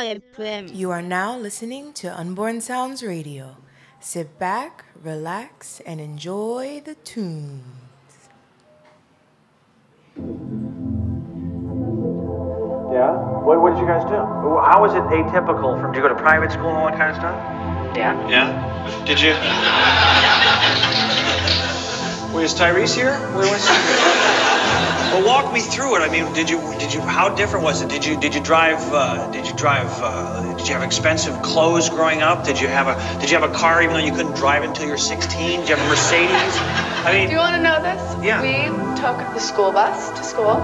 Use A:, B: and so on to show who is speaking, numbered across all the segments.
A: FM.
B: You are now listening to Unborn Sounds Radio. Sit back, relax, and enjoy the tunes.
C: Yeah? What, what did you guys do? How was it atypical from, did you go to private school and all that kind of stuff?
D: Yeah.
C: Yeah? Did you? Was Tyrese here? Where was Well, walk me through it. I mean, did you, did you, how different was it? Did you, did you drive, uh, did you drive, uh, did you have expensive clothes growing up? Did you have a, did you have a car even though you couldn't drive until you were 16? Did you have a Mercedes? I mean,
D: Do you want to know this?
C: Yeah.
D: We took the school bus to school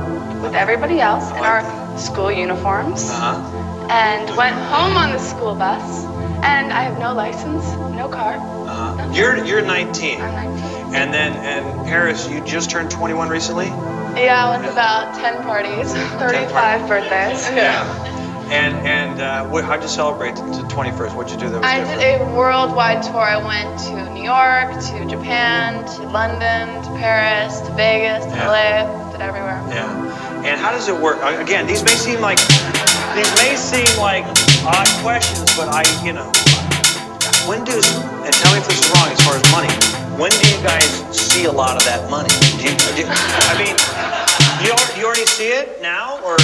D: with everybody else in our school uniforms
C: uh-huh,
D: and went home on the school bus. And I have no license, no car.
C: uh-huh. You're, you're 19.
D: I'm 19.
C: And then, and Paris, you just turned 21 recently?
D: Yeah, I went to about 10 parties, 35 birthdays. Yeah.
C: And and uh, what, how'd you celebrate the 21st? What'd you do that was
D: I
C: different?
D: did a worldwide tour. I went to New York, to Japan, to London, to Paris, to Vegas, to
C: Yeah.
D: LA, did everywhere.
C: Yeah. And how does it work? Again, these may seem like these may seem like odd questions, but I, you know, when does and tell me if this is wrong as far as money. When do you guys see a lot of that money? You, do, I mean, you you already see it now, or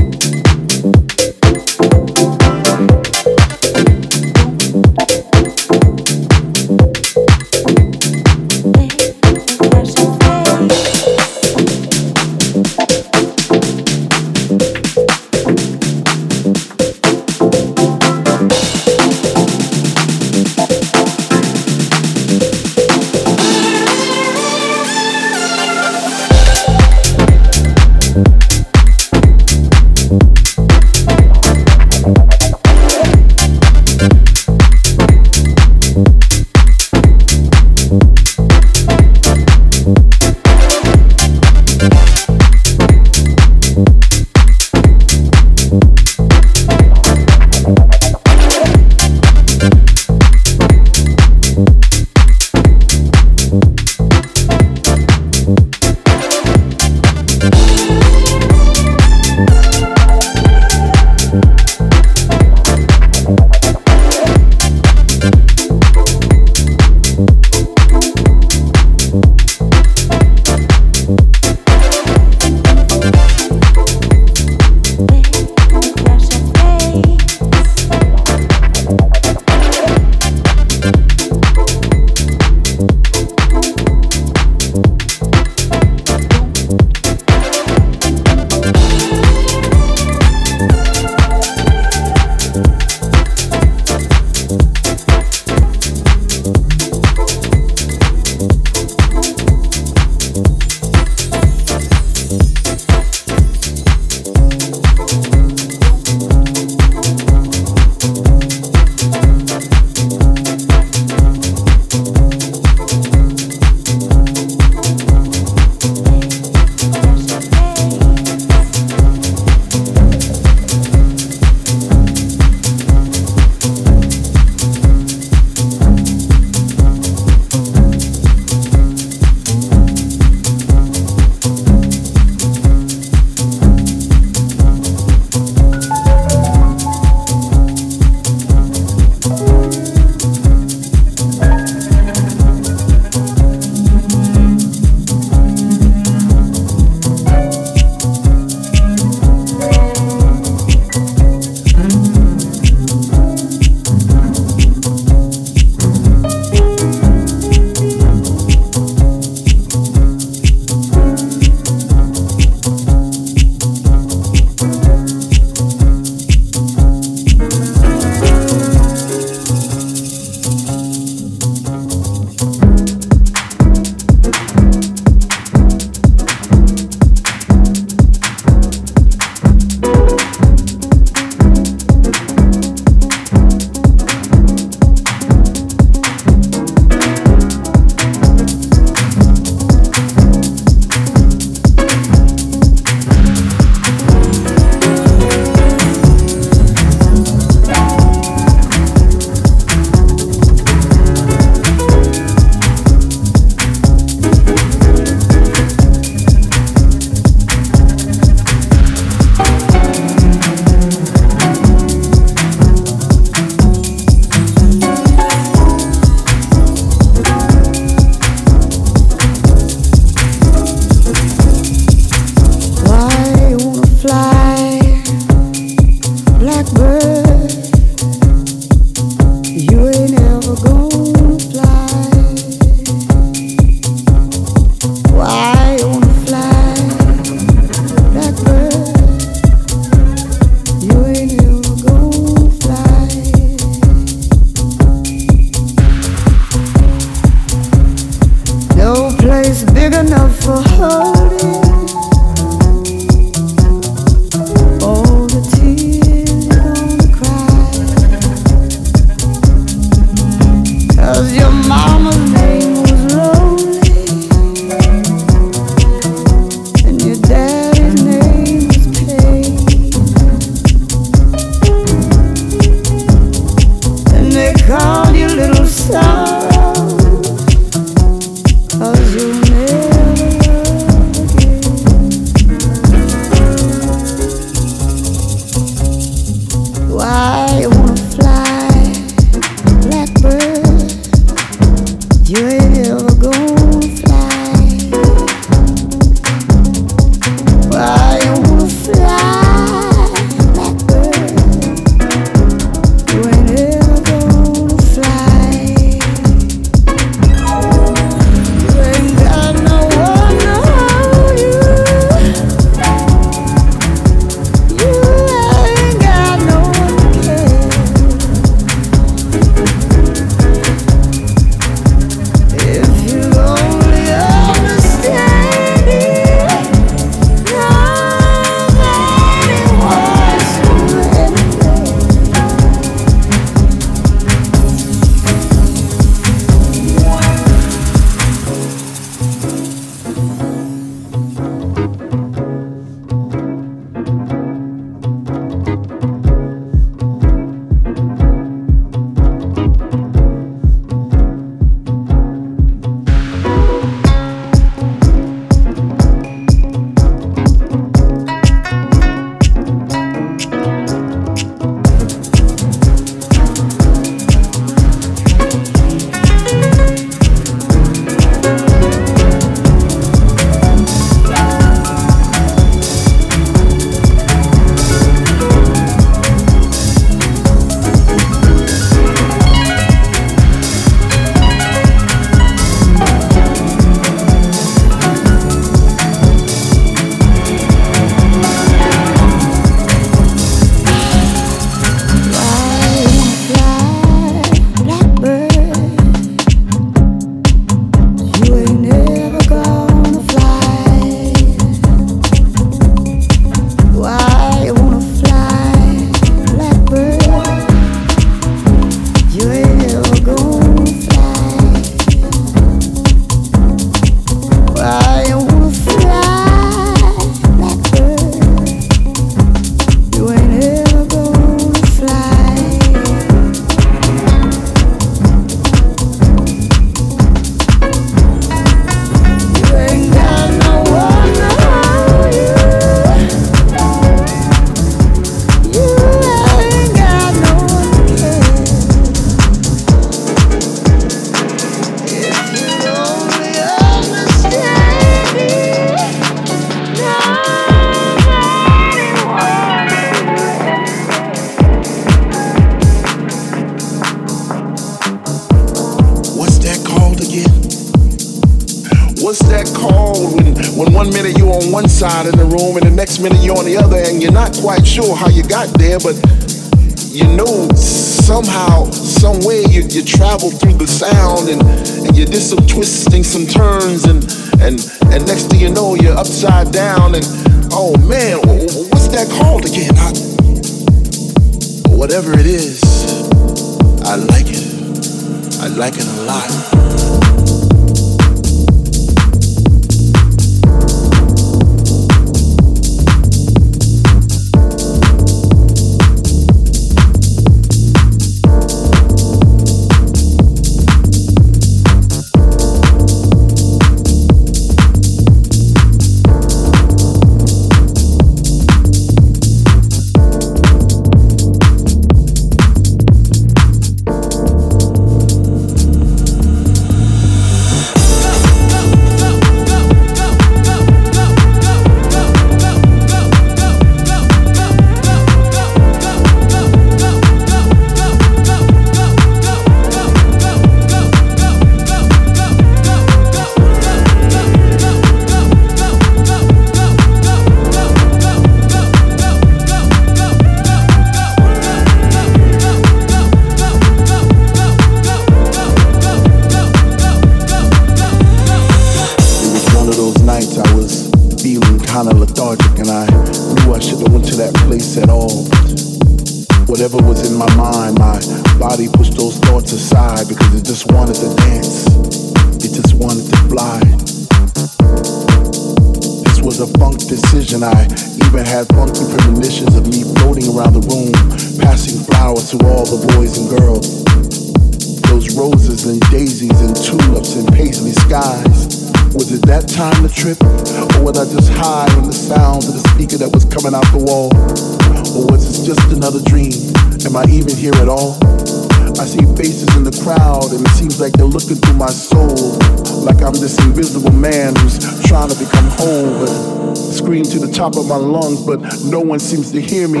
A: scream to the top of my lungs, but no one seems to hear me.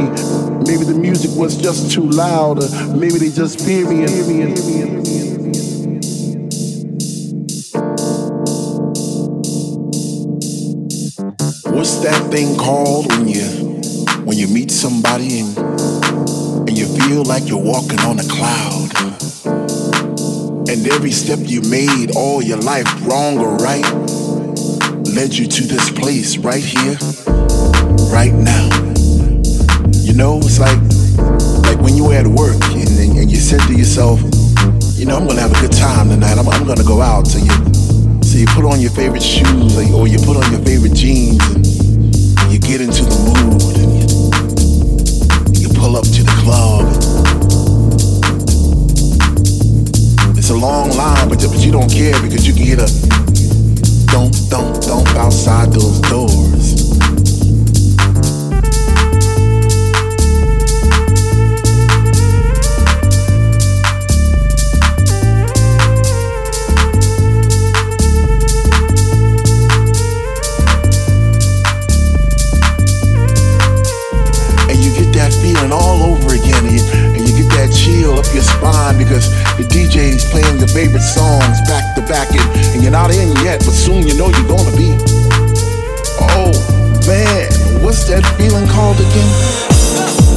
A: Maybe the music was just too loud, or maybe they just fear me and hear and. And. What's that thing called when you when you meet somebody and and you feel like you're walking on a cloud? And every step you made all your life, wrong or right, led you to this place right here, right now. You know, it's like like when you were at work and, and you said to yourself, you know, I'm gonna have a good time tonight. I'm, I'm gonna go out. So you so you put on your favorite shoes or you put on your favorite jeans and you get into the mood and you, you pull up to the club. It's a long line, but, but you don't care because you can the thump, don't bounce out those. The DJ's playing your favorite songs back to back and, and you're not in yet, but soon you know you're gonna be. Oh man, what's that feeling called again?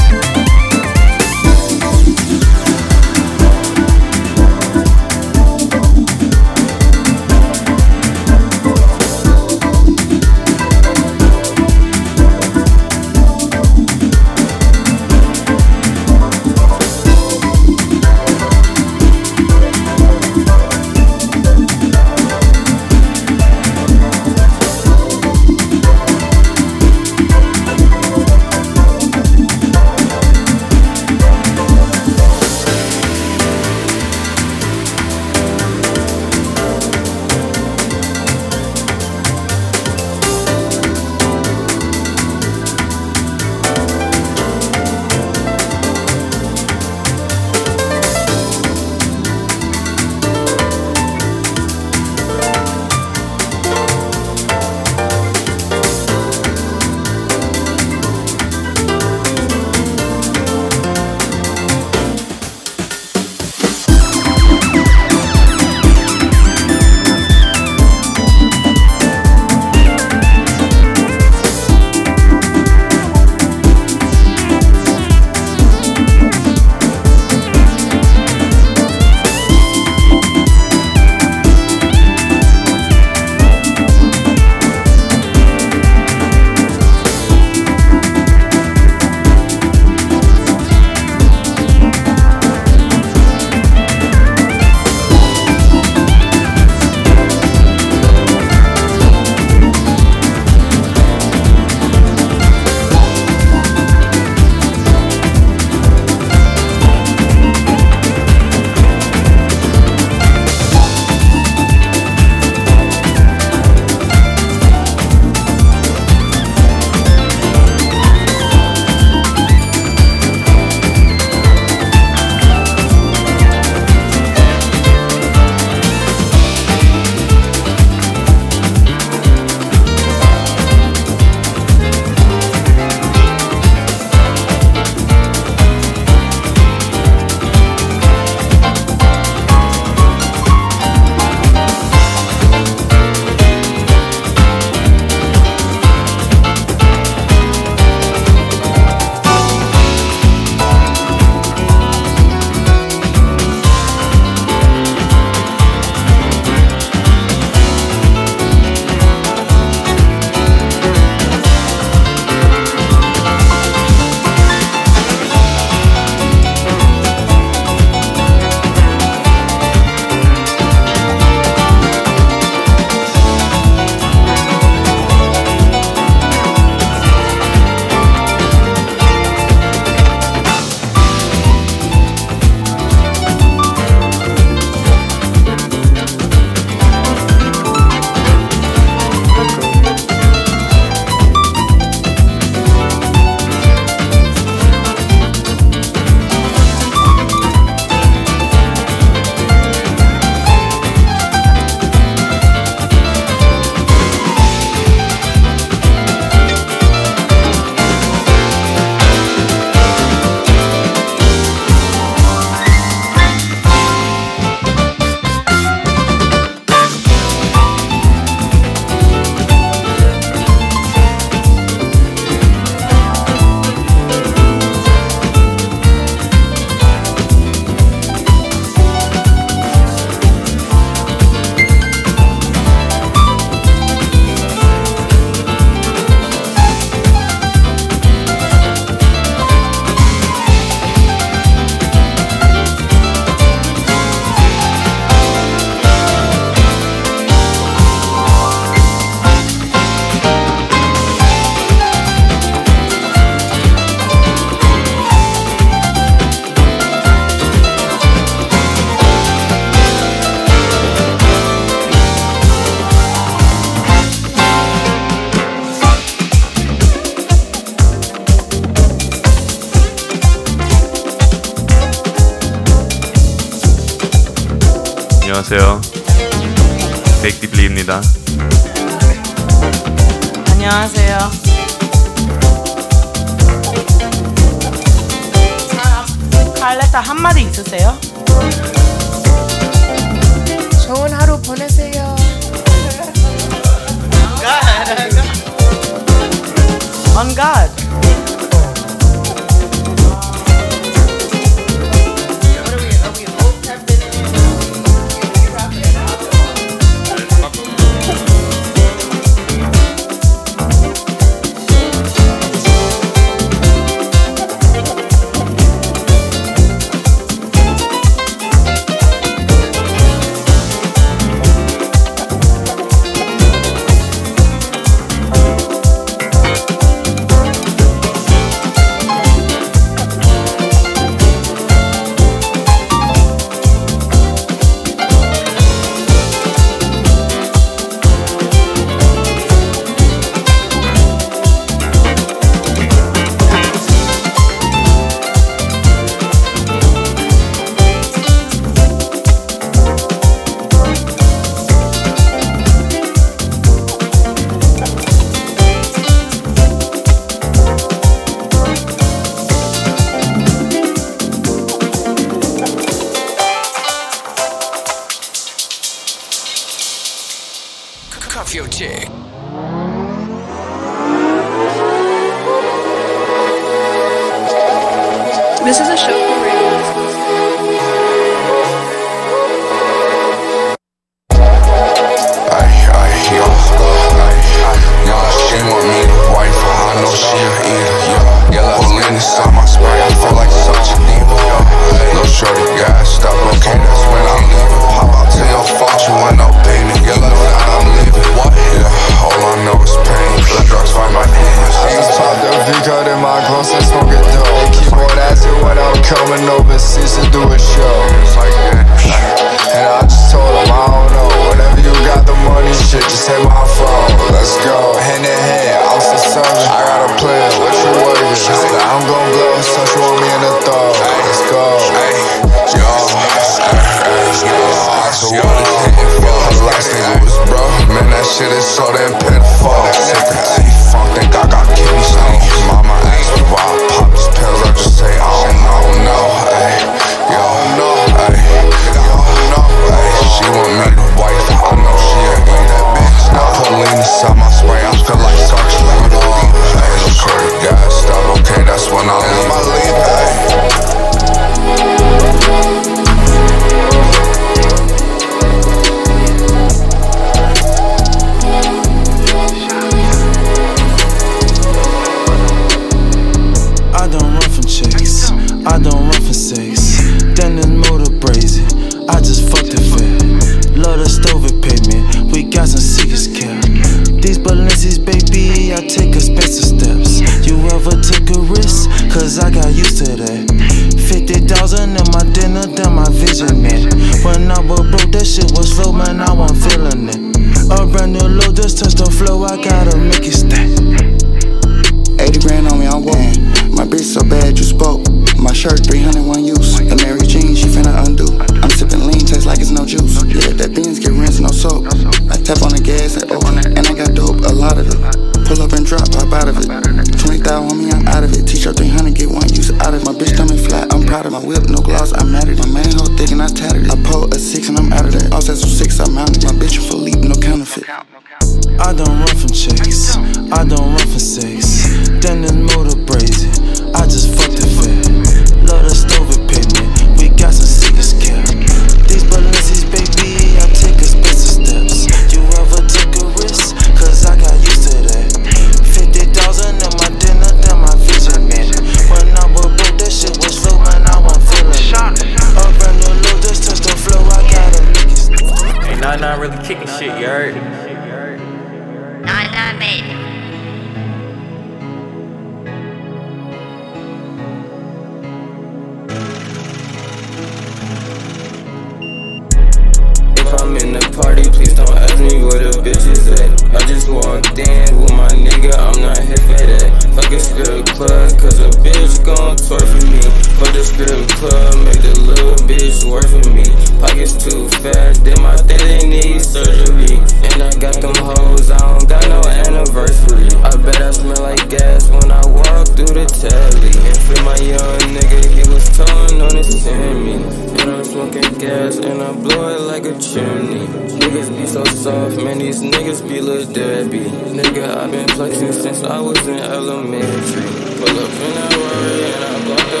E: In
F: party, please don't ask me where the bitch is at. I just walked in with my nigga, I'm not here for that. Fuck a strip club, cause a bitch gon' for me. Fuck the strip club, make the little bitch work for me. Pockets too
G: fast, then my thing, they need surgery. And I got them hoes, I don't got no anniversary. I bet I smell like gas when I walk through the telly. And for my young nigga, he was towing on his semi. And I'm smoking gas and I blow it like a chimney. Niggas be so soft, man, these niggas be little Debbie. Nigga, i been flexing since I was in elementary. Pull up in that Rari and I block the.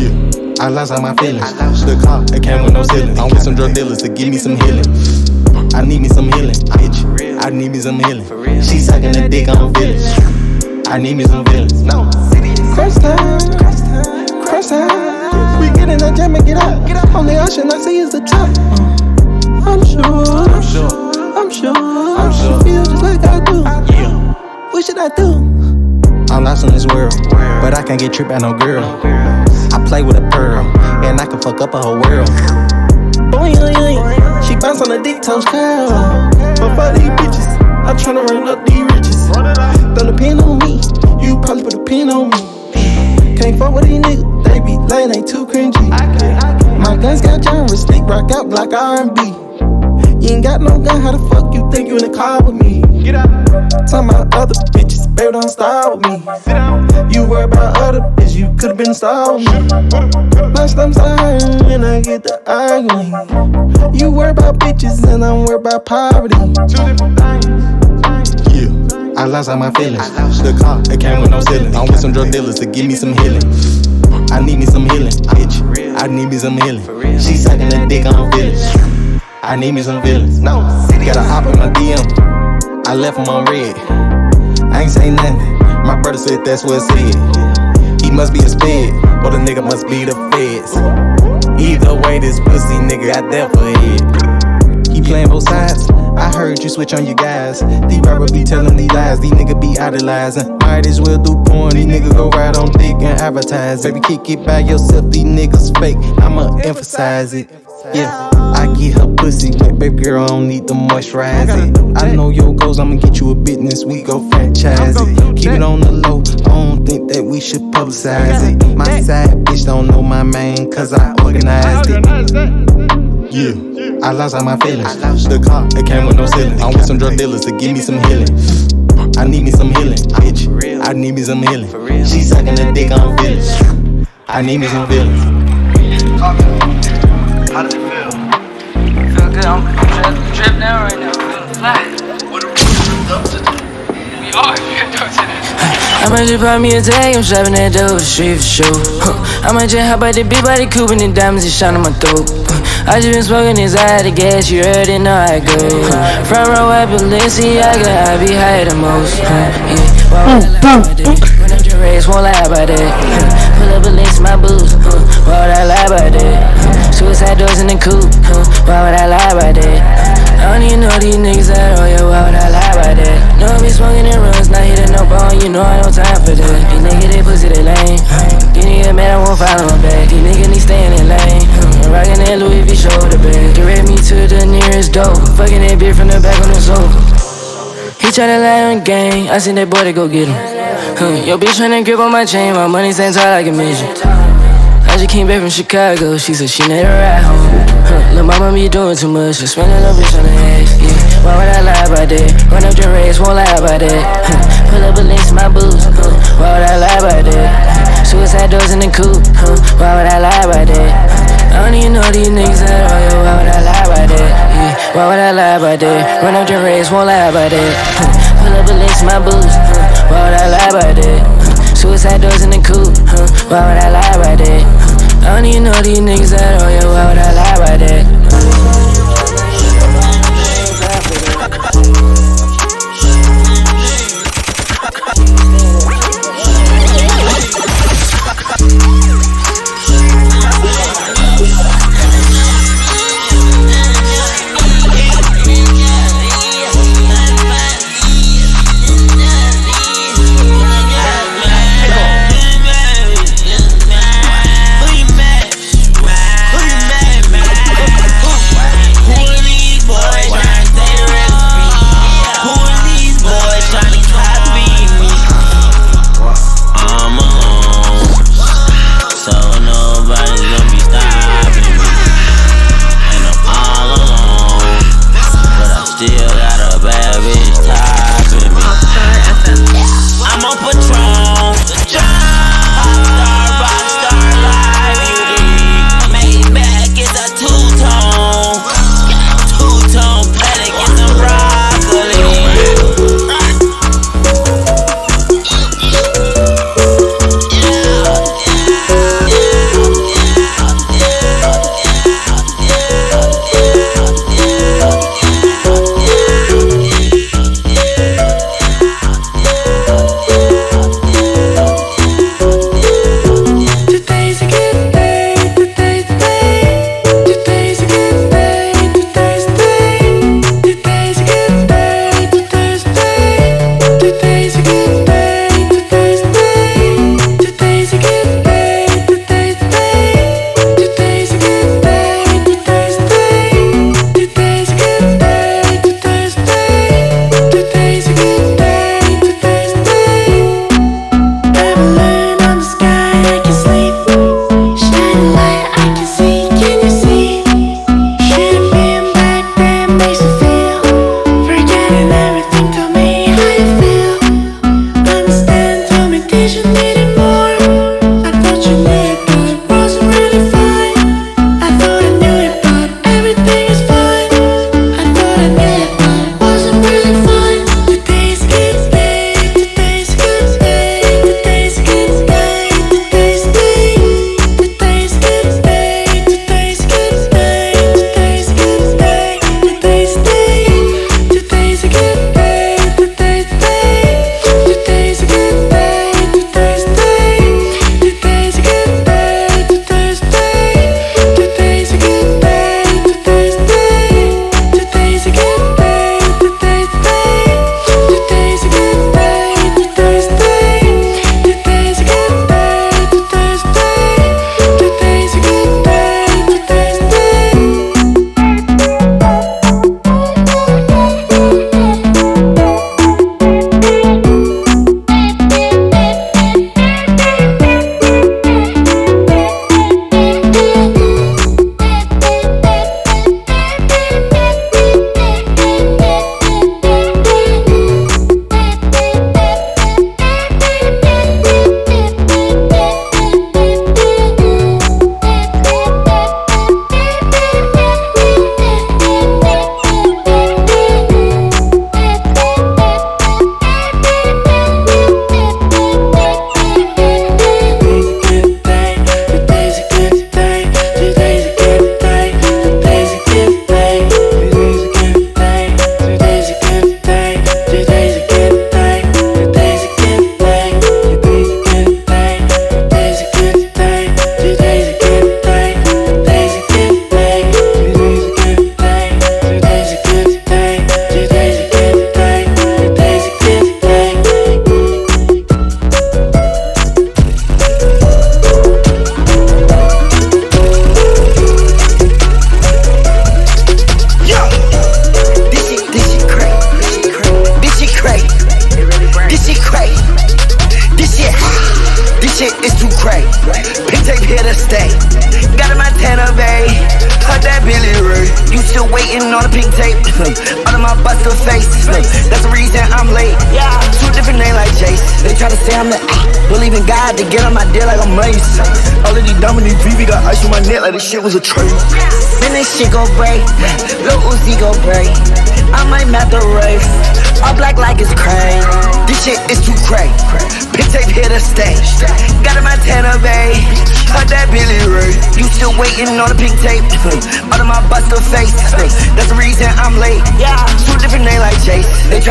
G: Yeah,
H: I lost all my feelings. The car, it came with no ceilings. I'm with some drug dealers to give me some healing. I need me some healing, bitch. I need me some healing. She sucking the dick, I'm feeling. I need me some feelings. No.
I: Crush time, crush time. We get in the jam and get up. Only option I see is the top. I'm sure, I'm sure, I'm sure, I'm sure. Feel just like I do. Yeah. What should I do?
H: I'm lost in this world, but I can't get tripped by no girl. I play with a pearl, and I can fuck up a whole world.
I: Boing, boing. She bounce on the dick toes curl. But for these bitches, I'm tryna run up these riches. Throw the pin on me, you probably put a pin on me. Can't fuck with these niggas, they be lame, they too cringy. My guns got genres, stick rock out like R&B. You ain't got no gun, how the fuck you think you in the car with me? Get out. Talking about other bitches, baby, don't start with me. Sit down. You worry about other bitches, you could've been star with me. My stomach's iron when I get the arguing. You worry about bitches and I'm worried about poverty. Two different things.
H: Yeah, I lost all my feelings. The car, it came with no ceilings. I'm with some drug dealers to give me some healing. I need me some healing, bitch. I need me some healing. She sucking the dick, I'm feeling. I need me some feelings. No, City got a hop in my DM. I left him on red. I ain't say nothing. My brother said that's what it said. He must be a sped, or the nigga must be the feds. Either way, this pussy nigga got that for head. He playing both sides. I heard you switch on your guys. These rappers be telling these lies. These niggas be idolizing. Might as well do porn. These niggas go right on dick and advertise. Baby, kick it by yourself. These niggas fake. I'ma emphasize it. Yeah. I get her pussy wet, baby girl, I don't need to moisturize it. I know your goals, I'ma get you a business, we go franchise it. Keep it on the low, I don't think that we should publicize it. My side bitch don't know my main, cause I organized it. Yeah, I lost all my feelings. The car, it came with no ceiling. I'm with some drug dealers to give me some healing. I need me some healing, bitch. I need me some healing. She sucking the dick, I'm feeling. I need me some feelings.
J: I'm drip, drip down right now. Feeling fly.
K: What are we up to?
J: We are drip up today.
L: I might just buy me a tag, I'm strapping that dope, street for sure. Huh. I might just hop out the big body coupe and the diamonds is shining my throat. Huh. I just been smoking this eye the gas, you already know how it go. Huh. Front row at Balenciaga, I be higher than most. Huh. Yeah. Why would I lie about that? When I'm race, won't lie about that. Up a link to my boots, why would I lie about that? Suicide doors in the coupe, why would I lie about that? I don't even know these niggas at all, yeah, why would I lie about that? No, I be smoking in runs, not hitting no bone, you know I don't time for that. These niggas, they pussy, they lame. These niggas mad, I won't follow them back. These niggas need staying in lane. I'm rockin' that Louis V shoulder bag. Direct me to the nearest door. Fucking that bitch from the back on the sofa. He tryna lie on gang, I seen that boy to go get him. Huh. Yo, bitch tryna grip on my chain, my money stands tall like a midget. I just came back from Chicago, she said she need a ride home. Huh. Lil' mama be doing too much, just spending a bitch on the ass. Yeah. Why would I lie about that? Run up the race, won't lie about that. Huh. Pull up a link to my boots, huh. why would I lie about that? Suicide doors in the coupe, huh. why would I lie about that? I don't even know these niggas at all, yo, why would I lie about that? Yeah. Why would I lie about that? Run up the race, won't lie about that. Huh. Pull up a link to my boots, huh. Why would I lie about that? Suicide doors in the coupe, huh. why would I lie about that? I don't even know these niggas at all, yo, why would I lie about that?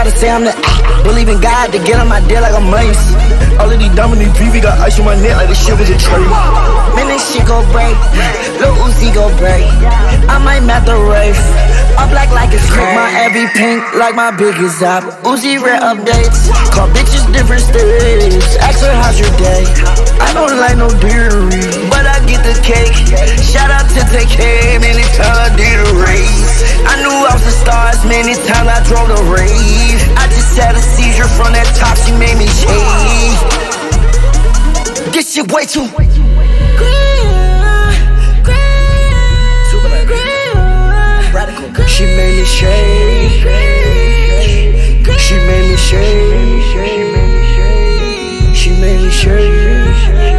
M: To say I'm the Believe in God, to get on my deal like I'm Mace. All of these Dominic PV got ice on my neck like this shit was a trade. Man, this shit go break. Lil Uzi go break. I might map the rave. All black like it's crazy. My every pink like my biggest app. Uzi rare updates. Call bitches different stages. Ask her how's your day. I don't like no dairy, but the cake. Shout out to TK, many times I did a race. I knew I was the stars, many times I drove the rave. I just had a seizure from that top, she made me shake. This shit way too. She made me shake. She made me shake. She made me shake.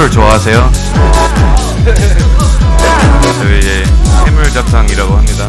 N: 해물 좋아하세요? 저희의 해물 잡탕이라고 합니다.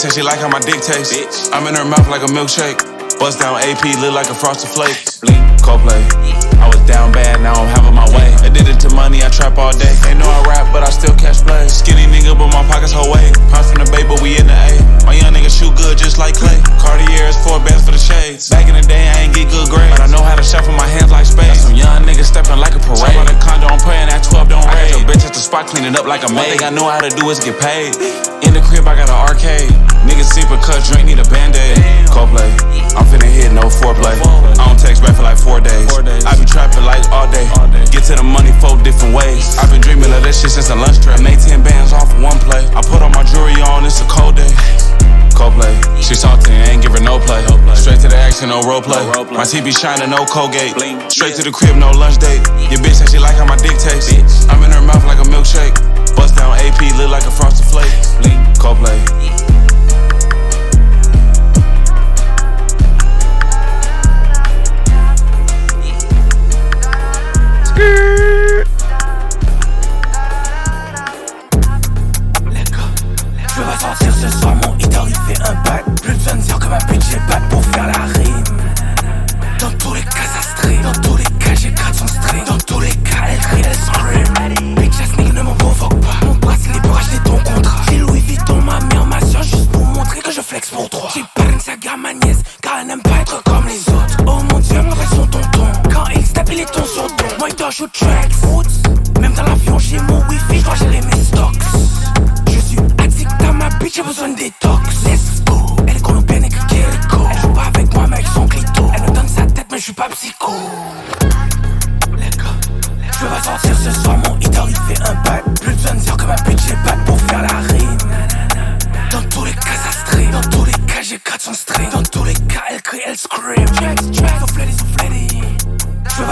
O: Bitch said she like how my dick tastes. I'm in her mouth like a milkshake. Bust down AP, look like a frosted flake. Coldplay. I was down bad, now I'm having my way. Addicted to money, I trap all day. Ain't know I rap, but I still catch play. Skinny nigga, but my pockets whole way. Pounds from the bay, but we in the A. My young nigga shoot good just like Clay. Cartier is four bands for the shades. Back in the day, I ain't get good grades. But I know how to shuffle my hands like spades. Got some young niggas stepping like a parade. Jump on the condo, I'm praying that 12 don't raid. I got your bitch at the spot cleaning up like a maid. One thing I know how to do is get paid. In the crib, I got an arcade. Niggas sip a cut drink, need a band-aid. Coldplay. I'm finna hit no foreplay. I don't text back for like four days. I be trapping like all day. Get to the money four different ways. i been dreaming of this shit since a lunch. I made 10 bands off of one play. I put all my jewelry on, it's a cold day. Coldplay. She salty, ain't her no play. Straight to the action,
P: action, no role play. My TV shining, no Colgate. Straight to the crib, no lunch date. Your bitch said she like how my dick tastes. I'm in her mouth like a milkshake. Bust down AP, look like a frosted flake. Coldplay.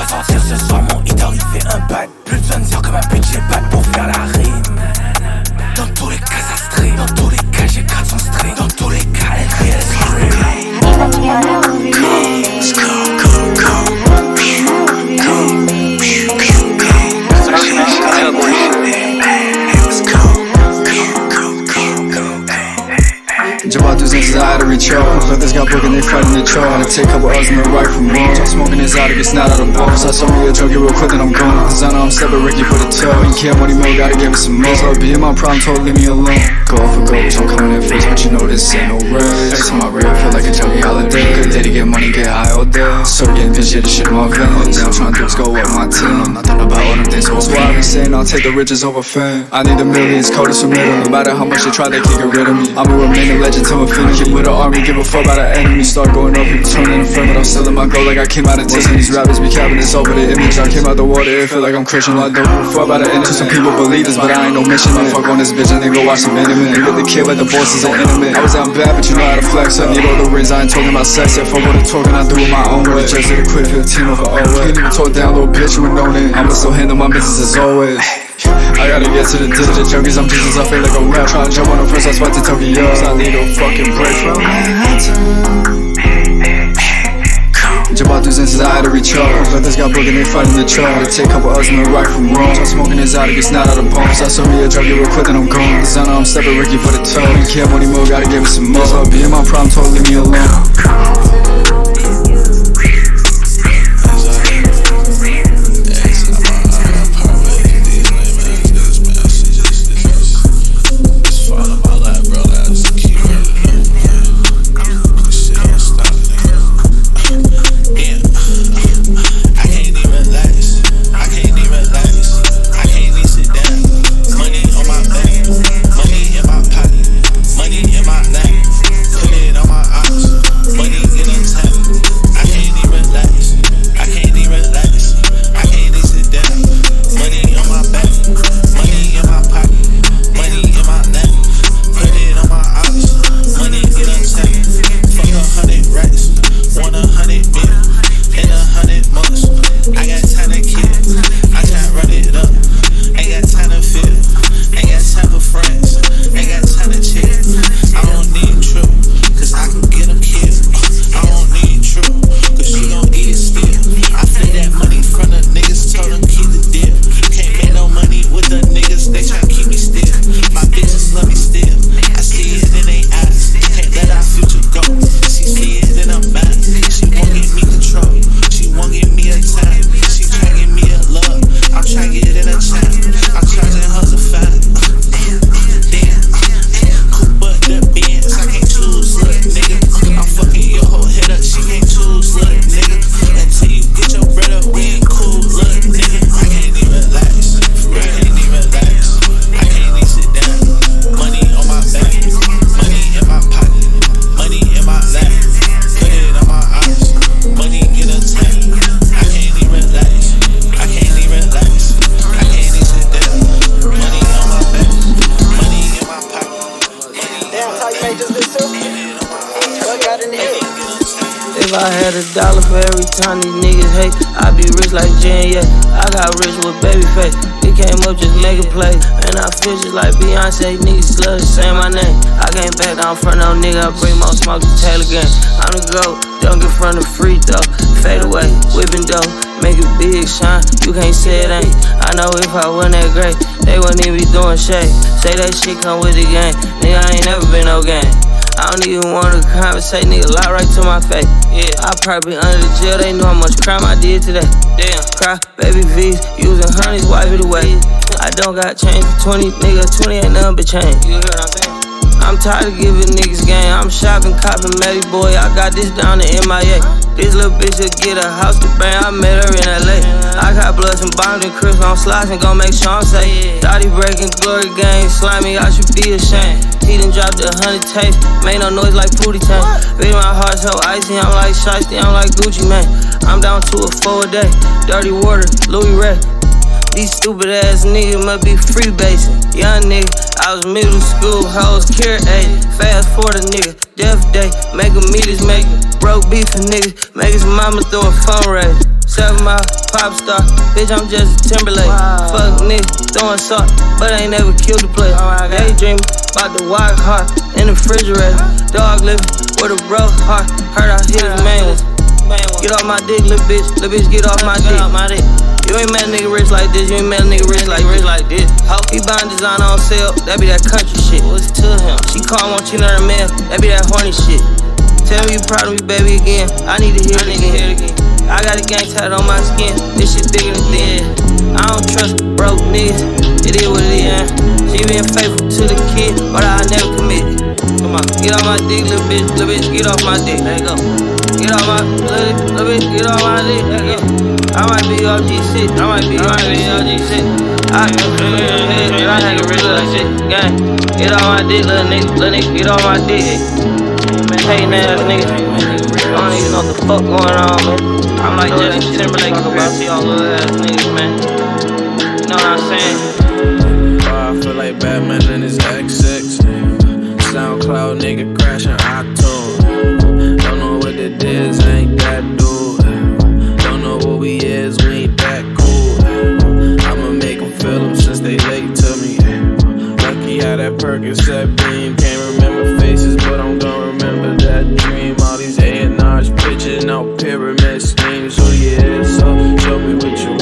N: Sortir ce soir, mon hit il fait un bac.
Q: The a take couple L's and right from wrong. Smoking this out, it gets not out of balls. I saw me a get real quick, then I'm gone. Know I'm stepping Ricky for the toe. You can't money more, gotta give me some more. Be in my problem, told leave me alone. Go for gold, I'm coming in first, but you know this ain't no race. Every time I real, feel like a junkie holiday. Good day to get money, get high all day. So getting bitch, yeah, this shit my veins. I'm trying to go up my team. Not Nothing about all them things, so that's why I'm saying I'll take the riches over fame. I need the millions, cold as a middle. No matter how much they try, they can't get rid of me. I'ma remain a legend till infinity. With an army, give a fuck about the enemy. Start going up, people turning in front, but I'm still in my goal like I came out of Disney. These rappers be capping this over the image. I came out the water, it feel like I'm Christian. I don't fuck about the enemy. Some people believe this, but I ain't no mission. I fuck on this bitch and then go watch some anime. And get the kid like the is an intimate. I was out bad, but you know how to flex. I need all the rings, I ain't talking about sex. If I wanna talk, and I do it my own way. Just did a quick 15 over 08. Can't even talk down, little bitch, you know that. I'ma still handle my business as always. I gotta get to the digital junkies, I'm Jesus, I feel like a rap Tryna jump on the first, I spot to Tokyo I need a fucking break from Jump I had to recharge Brothers got broken, they fighting the charge Take a couple L's and then right from wrong I'm smoking this out, it gets not out of bombs I saw me a drug, real quick, and I'm gone. Know I'm stepping Ricky for the toe can't money more, gotta give me some more. So be in my prime, told leave me alone
F: I had a dollar for every time these niggas hate. I be rich like Jen, yeah. I got rich with baby face. He came up just make a play. And I feel just like Beyonce, niggas slush say my name. I can't back down front no nigga, I bring more smoke to Taylor gang. I'm the GOAT, don't get front of free throw. Fade away, whipping dough, make it big shine. You can't say it ain't. I know if I wasn't that great, they wouldn't even be doing shade. Say that shit come with the game, nigga, I ain't never been no game. I don't even wanna conversate, nigga, lie right to my face. Yeah, I probably under the jail, they know how much crime I did today. Damn, cry, baby V's, using honeys, wipe it away. I don't got change for 20, nigga, 20 ain't nothing but change. You hear what I'm saying? I'm tired of giving niggas game. I'm shopping, copping, Melly boy. I got this down to MIA. This little bitch will get a house to bang. I met her in LA. I got bloods and bombs and crisp on slides and gon' make sure say. Thought he breaking glory gang. Slimy, I should be ashamed. He done dropped a hundred tapes. Made no noise like Pootie Tang. Beat my heart so icy. I'm like Shiesty. I'm like Gucci Mane. I'm down to a four a day. Dirty water, Louis Ray. These stupid ass niggas must be free basing. Young nigga, I was middle school, hoes care eight. Fast forward a nigga, death day, make a meters make it. Broke beef for niggas, make his mama throw a phone fundraiser. Seven mile pop star, bitch, I'm just a Timberlake. Fuck nigga, throwing salt, but I ain't never killed a player. Daydreaming about the wild heart in the refrigerator. Dog living with a broke heart, heard I hit his one. Get off my dick, little bitch, little bitch, get off my dick. You ain't met a nigga rich like this, you ain't met a nigga rich like rich like this. He buying design on sale, that be that country shit. What's to him? She call, want you a man, that be that horny shit. Tell me you proud of me, baby, again. I need to hear it again. I got a gang tatted on my skin, this shit bigger than thin. I don't trust broke niggas, it is what it is. She been faithful to the kid, but I never committed. Come on, get off my dick, little bitch, little bitch, get off my dick, let go. Get off my, little, little bitch, get off my dick, let go. I might be OG shit, I might be, I might be OG shit. I, I had to really like shit, gang. Get off my dick, little nigga, little nigga, get off my dick. Man, hating ass nigga. I don't even know what the fuck going on, man. I'm like Justin Timberlake about to y'all little ass niggas, man. You know what I'm saying?
P: I feel like Batman and his XX. SoundCloud nigga crashing iTunes. Don't know what it is, ain't that dude. Don't know what we is, we ain't that cool. I'ma make them feel them since they late to me. Lucky how that Percocet beam. Can't remember faces, but I'm gonna remember that dream. All these A&R's pictures, no pyramid schemes. Who you is, so show me what you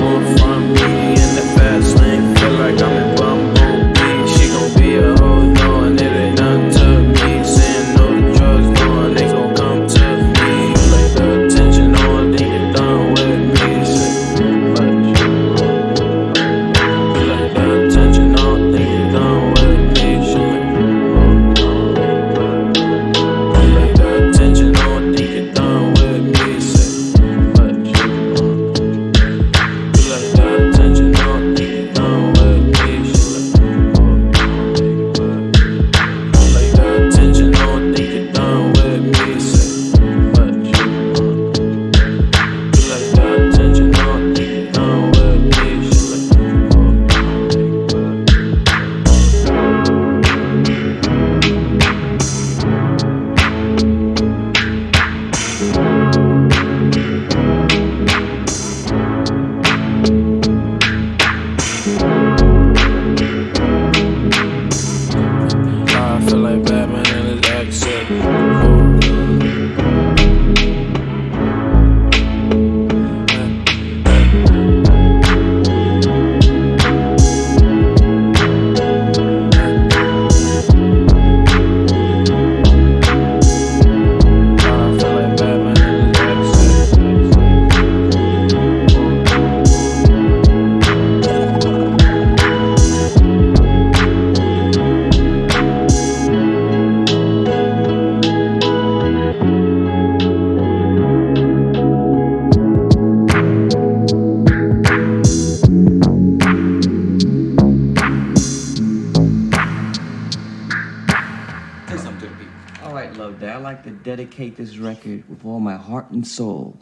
P: heart and soul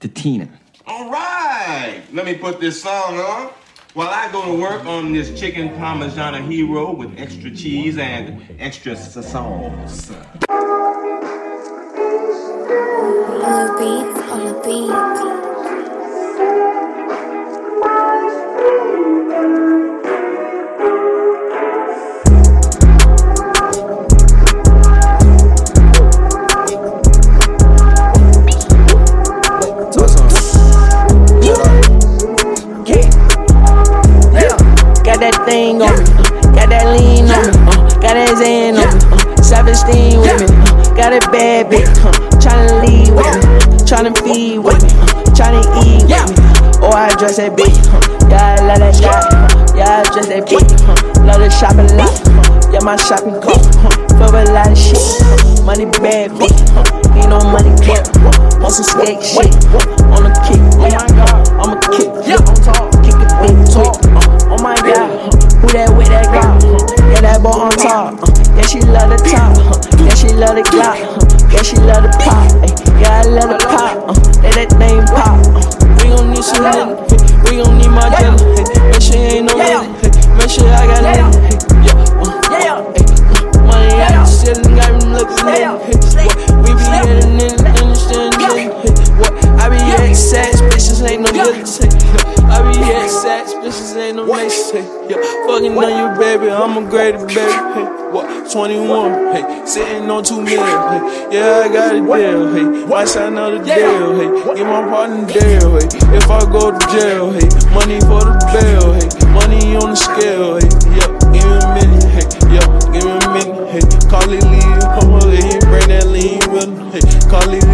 P: to Tina. All right, let me put this song on. While I go to work on this chicken parmigiana hero with extra cheese and extra sauce. that bitch. Yeah, I love that guy. Yeah, I dress that bitch. Love the shopping lot. Yeah, my shopping cart. Fuck a lot of shit. Money bad, bitch. Ain't no money cap. Want some
R: skate shit. On the kick. Oh my god. I'ma kick. Yeah, I'm tall. Kick it big quick. Oh my god. Who
S: that with that guy? Yeah, that boy on top. Yeah, she love the top. Yeah, she love the clock. Yeah, she love the pop.
T: 21, hey, sitting on two mil, hey, yeah, I got a deal, hey, might sign another deal, hey, get my partner deal, hey, if I go to jail, hey, money for the bail, hey, money on the scale, hey, yeah, give me a minute, hey, yeah, give me a minute, hey, call it Lee, come over here, bring that lean with him, hey, call it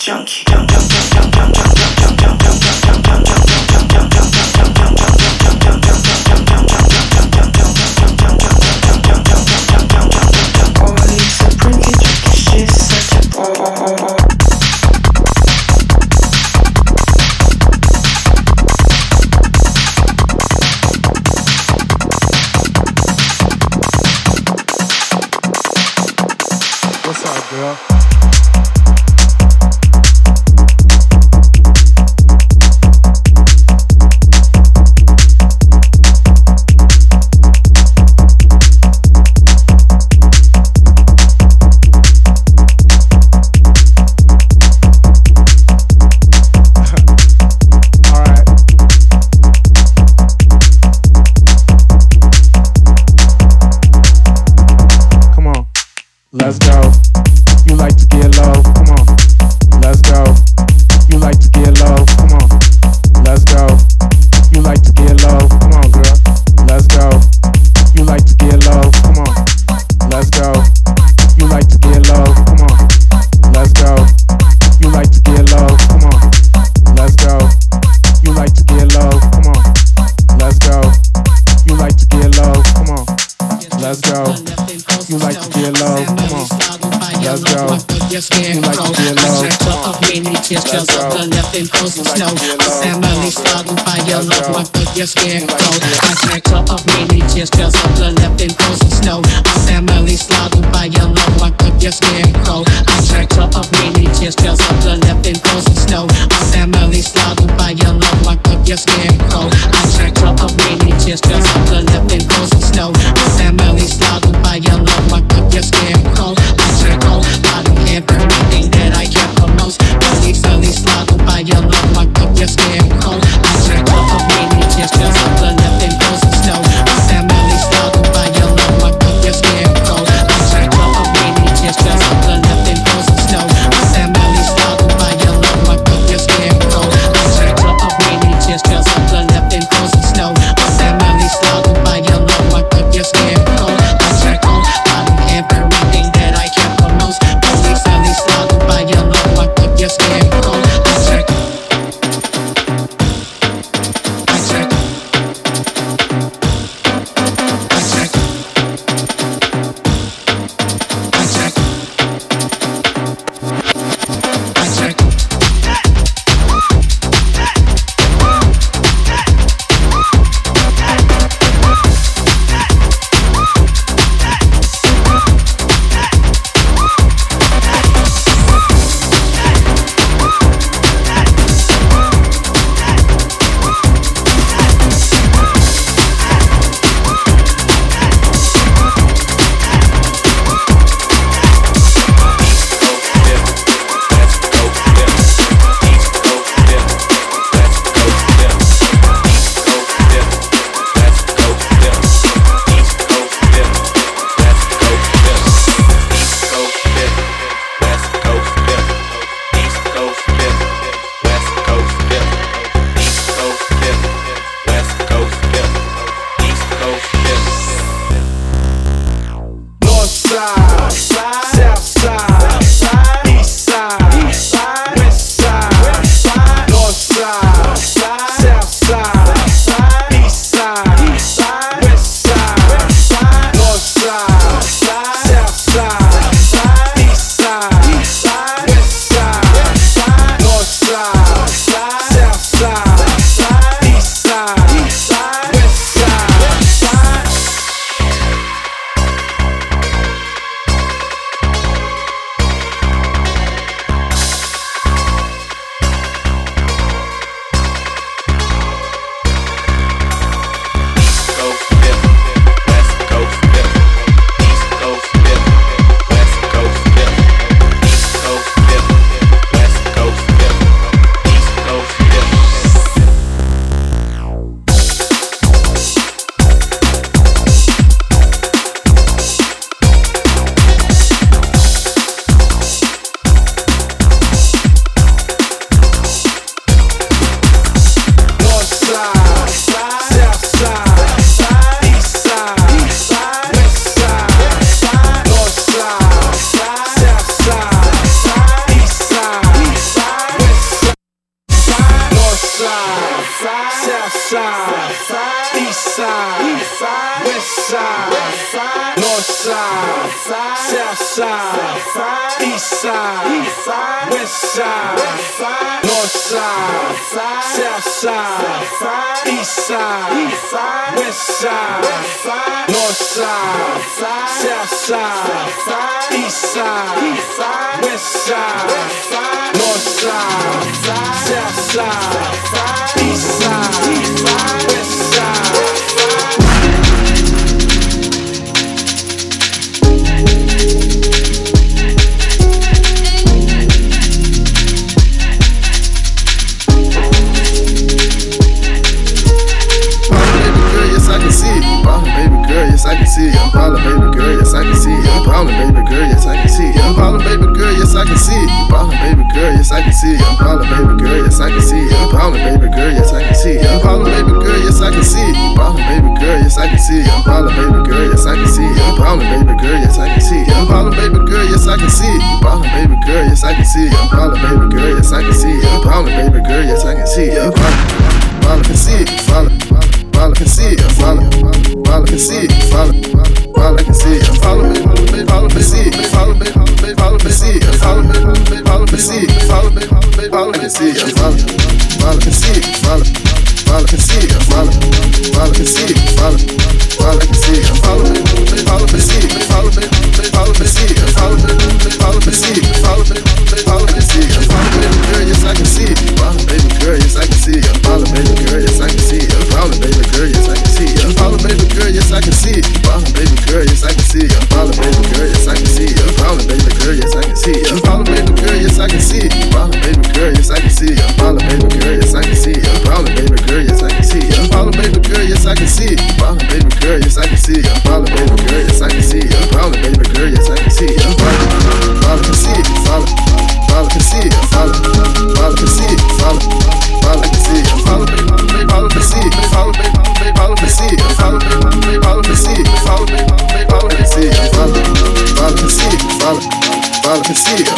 U: junkie, junkie, junkie.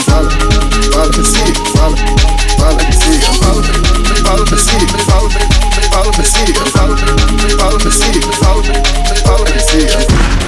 U: fala, fala Messias, fala, fala Messias, fala, fala Messias, fala, fala Messias, fala, fala
V: Messias.